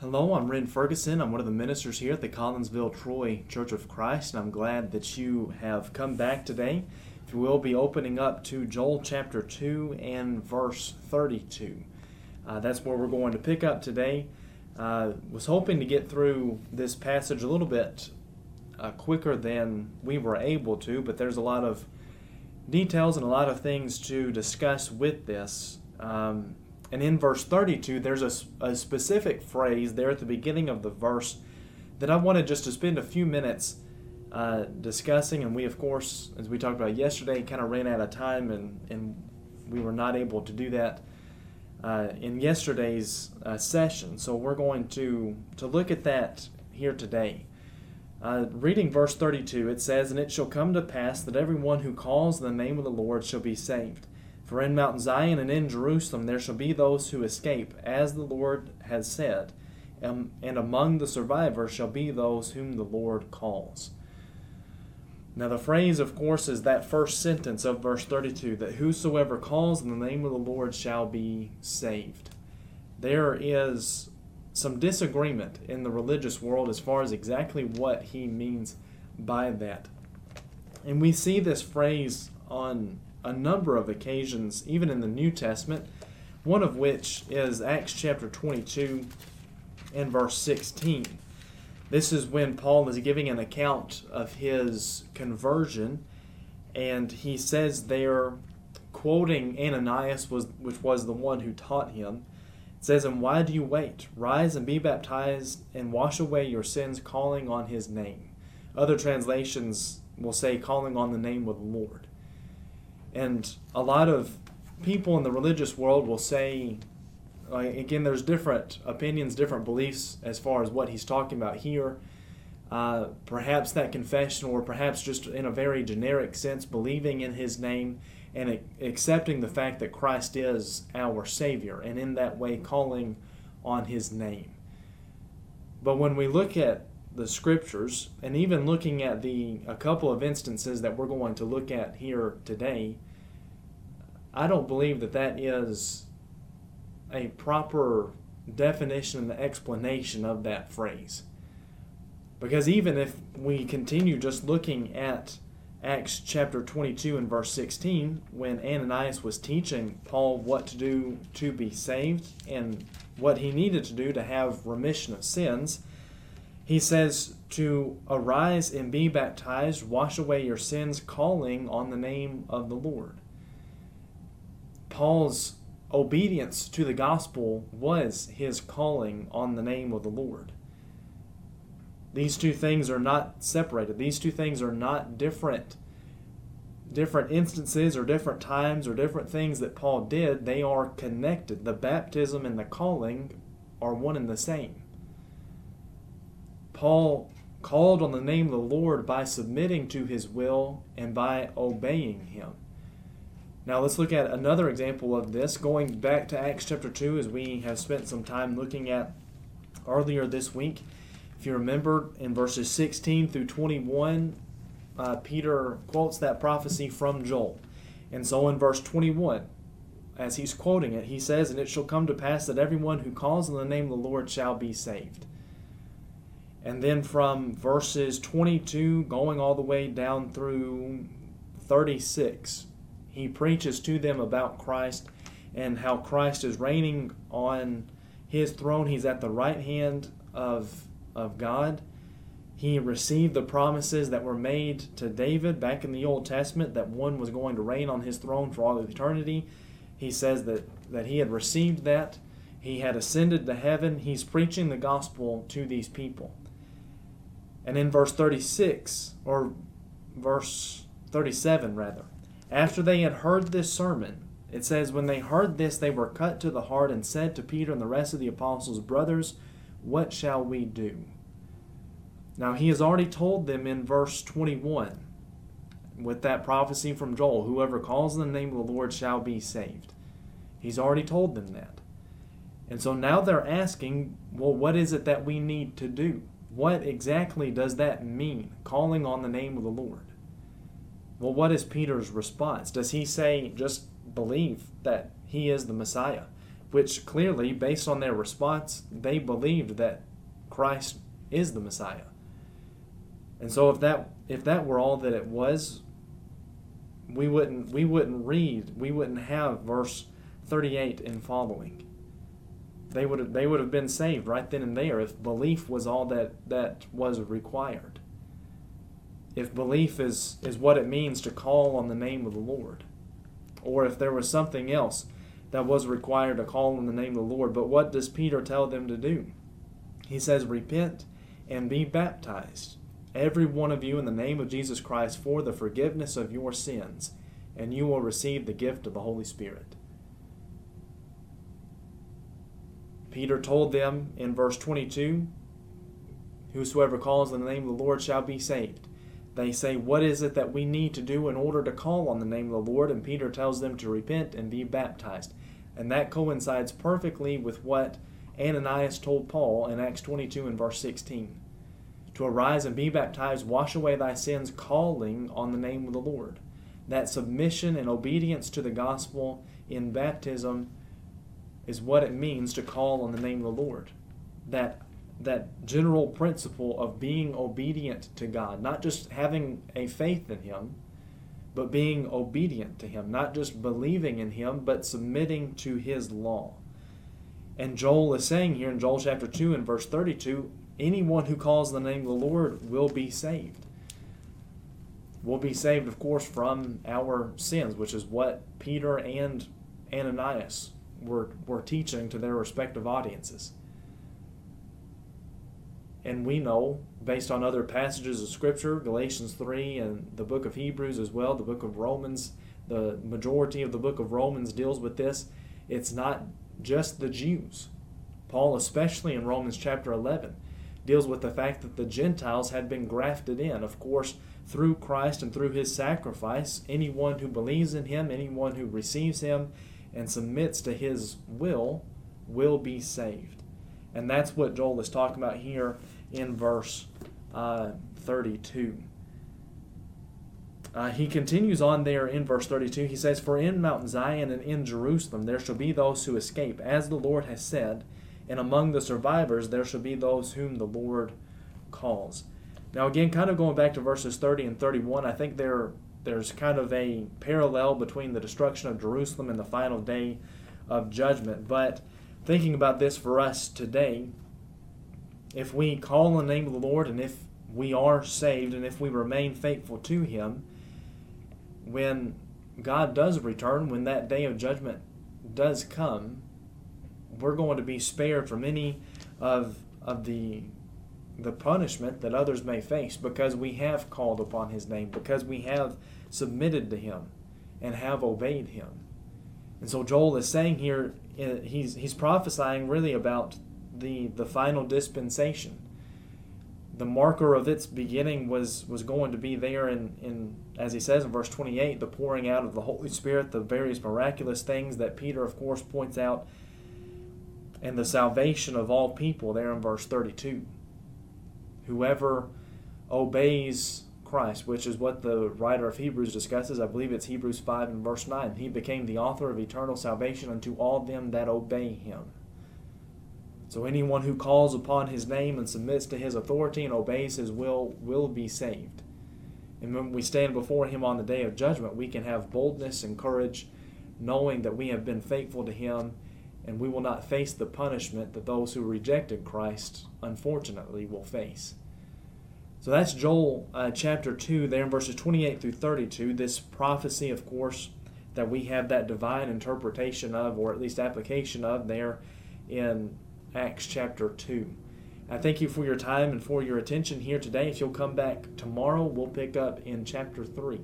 Hello, I'm Ren Ferguson. I'm one of the ministers here at the Collinsville Troy Church of Christ, and I'm glad that you have come back today. If you will be opening up to Joel chapter 2 and verse 32. Uh, that's where we're going to pick up today. Uh, was hoping to get through this passage a little bit uh, quicker than we were able to, but there's a lot of details and a lot of things to discuss with this. Um, and in verse 32, there's a, a specific phrase there at the beginning of the verse that I wanted just to spend a few minutes uh, discussing. And we, of course, as we talked about yesterday, kind of ran out of time and, and we were not able to do that uh, in yesterday's uh, session. So we're going to, to look at that here today. Uh, reading verse 32, it says, And it shall come to pass that everyone who calls the name of the Lord shall be saved. For in Mount Zion and in Jerusalem there shall be those who escape, as the Lord has said, and, and among the survivors shall be those whom the Lord calls. Now, the phrase, of course, is that first sentence of verse 32 that whosoever calls in the name of the Lord shall be saved. There is some disagreement in the religious world as far as exactly what he means by that. And we see this phrase on a number of occasions, even in the New Testament, one of which is Acts chapter 22 and verse 16. This is when Paul is giving an account of his conversion, and he says there, quoting Ananias, was, which was the one who taught him, it says, And why do you wait? Rise and be baptized and wash away your sins, calling on his name. Other translations will say, calling on the name of the Lord. And a lot of people in the religious world will say, again, there's different opinions, different beliefs as far as what he's talking about here. Uh, perhaps that confession, or perhaps just in a very generic sense, believing in his name and accepting the fact that Christ is our Savior, and in that way calling on his name. But when we look at the scriptures, and even looking at the a couple of instances that we're going to look at here today, I don't believe that that is a proper definition and explanation of that phrase. Because even if we continue just looking at Acts chapter 22 and verse 16, when Ananias was teaching Paul what to do to be saved and what he needed to do to have remission of sins, he says to arise and be baptized, wash away your sins, calling on the name of the Lord. Paul's obedience to the gospel was his calling on the name of the Lord. These two things are not separated. These two things are not different different instances or different times or different things that Paul did. They are connected. The baptism and the calling are one and the same. Paul called on the name of the Lord by submitting to his will and by obeying him. Now let's look at another example of this, going back to Acts chapter 2, as we have spent some time looking at earlier this week. If you remember, in verses 16 through 21, uh, Peter quotes that prophecy from Joel. And so in verse 21, as he's quoting it, he says, And it shall come to pass that everyone who calls on the name of the Lord shall be saved. And then from verses 22 going all the way down through 36, he preaches to them about Christ and how Christ is reigning on his throne. He's at the right hand of, of God. He received the promises that were made to David back in the Old Testament that one was going to reign on his throne for all of eternity. He says that, that he had received that. He had ascended to heaven. He's preaching the gospel to these people. And in verse 36, or verse 37 rather, after they had heard this sermon, it says, When they heard this, they were cut to the heart and said to Peter and the rest of the apostles, Brothers, what shall we do? Now, he has already told them in verse 21 with that prophecy from Joel whoever calls in the name of the Lord shall be saved. He's already told them that. And so now they're asking, well, what is it that we need to do? What exactly does that mean, calling on the name of the Lord? Well, what is Peter's response? Does he say, just believe that he is the Messiah? which clearly, based on their response, they believed that Christ is the Messiah. And so if that if that were all that it was, we wouldn't we wouldn't read, we wouldn't have verse 38 and following. They would have, they would have been saved right then and there if belief was all that that was required. If belief is is what it means to call on the name of the Lord, or if there was something else that was required to call on the name of the Lord. But what does Peter tell them to do? He says, "Repent and be baptized." every one of you in the name of Jesus Christ for the forgiveness of your sins, and you will receive the gift of the Holy Spirit. Peter told them in verse 22 Whosoever calls on the name of the Lord shall be saved. They say, What is it that we need to do in order to call on the name of the Lord? And Peter tells them to repent and be baptized. And that coincides perfectly with what Ananias told Paul in Acts 22 and verse 16 to arise and be baptized, wash away thy sins, calling on the name of the Lord. That submission and obedience to the gospel in baptism is what it means to call on the name of the Lord. That that general principle of being obedient to God, not just having a faith in Him, but being obedient to Him, not just believing in Him, but submitting to His law. And Joel is saying here in Joel chapter 2 and verse 32 anyone who calls the name of the Lord will be saved. Will be saved, of course, from our sins, which is what Peter and Ananias were, were teaching to their respective audiences. And we know, based on other passages of Scripture, Galatians 3 and the book of Hebrews as well, the book of Romans, the majority of the book of Romans deals with this. It's not just the Jews. Paul, especially in Romans chapter 11, deals with the fact that the Gentiles had been grafted in. Of course, through Christ and through his sacrifice, anyone who believes in him, anyone who receives him and submits to his will, will be saved. And that's what Joel is talking about here in verse uh, 32. Uh, he continues on there in verse 32. He says, For in Mount Zion and in Jerusalem there shall be those who escape, as the Lord has said and among the survivors there shall be those whom the Lord calls. Now, again, kind of going back to verses 30 and 31, I think there there's kind of a parallel between the destruction of Jerusalem and the final day of judgment. But thinking about this for us today, if we call on the name of the Lord and if we are saved and if we remain faithful to Him, when God does return, when that day of judgment does come, we're going to be spared from any of of the the punishment that others may face because we have called upon his name because we have submitted to him and have obeyed him and so joel is saying here uh, he's he's prophesying really about the the final dispensation the marker of its beginning was was going to be there in in as he says in verse 28 the pouring out of the holy spirit the various miraculous things that peter of course points out and the salvation of all people there in verse 32. Whoever obeys Christ, which is what the writer of Hebrews discusses, I believe it's Hebrews 5 and verse 9. He became the author of eternal salvation unto all them that obey him. So anyone who calls upon his name and submits to his authority and obeys his will will be saved. And when we stand before him on the day of judgment, we can have boldness and courage, knowing that we have been faithful to him and we will not face the punishment that those who rejected Christ, unfortunately, will face. So that's Joel uh, chapter 2, there in verses 28 through 32. This prophecy, of course, that we have that divine interpretation of, or at least application of, there in Acts chapter 2. I thank you for your time and for your attention here today. If you'll come back tomorrow, we'll pick up in chapter 3.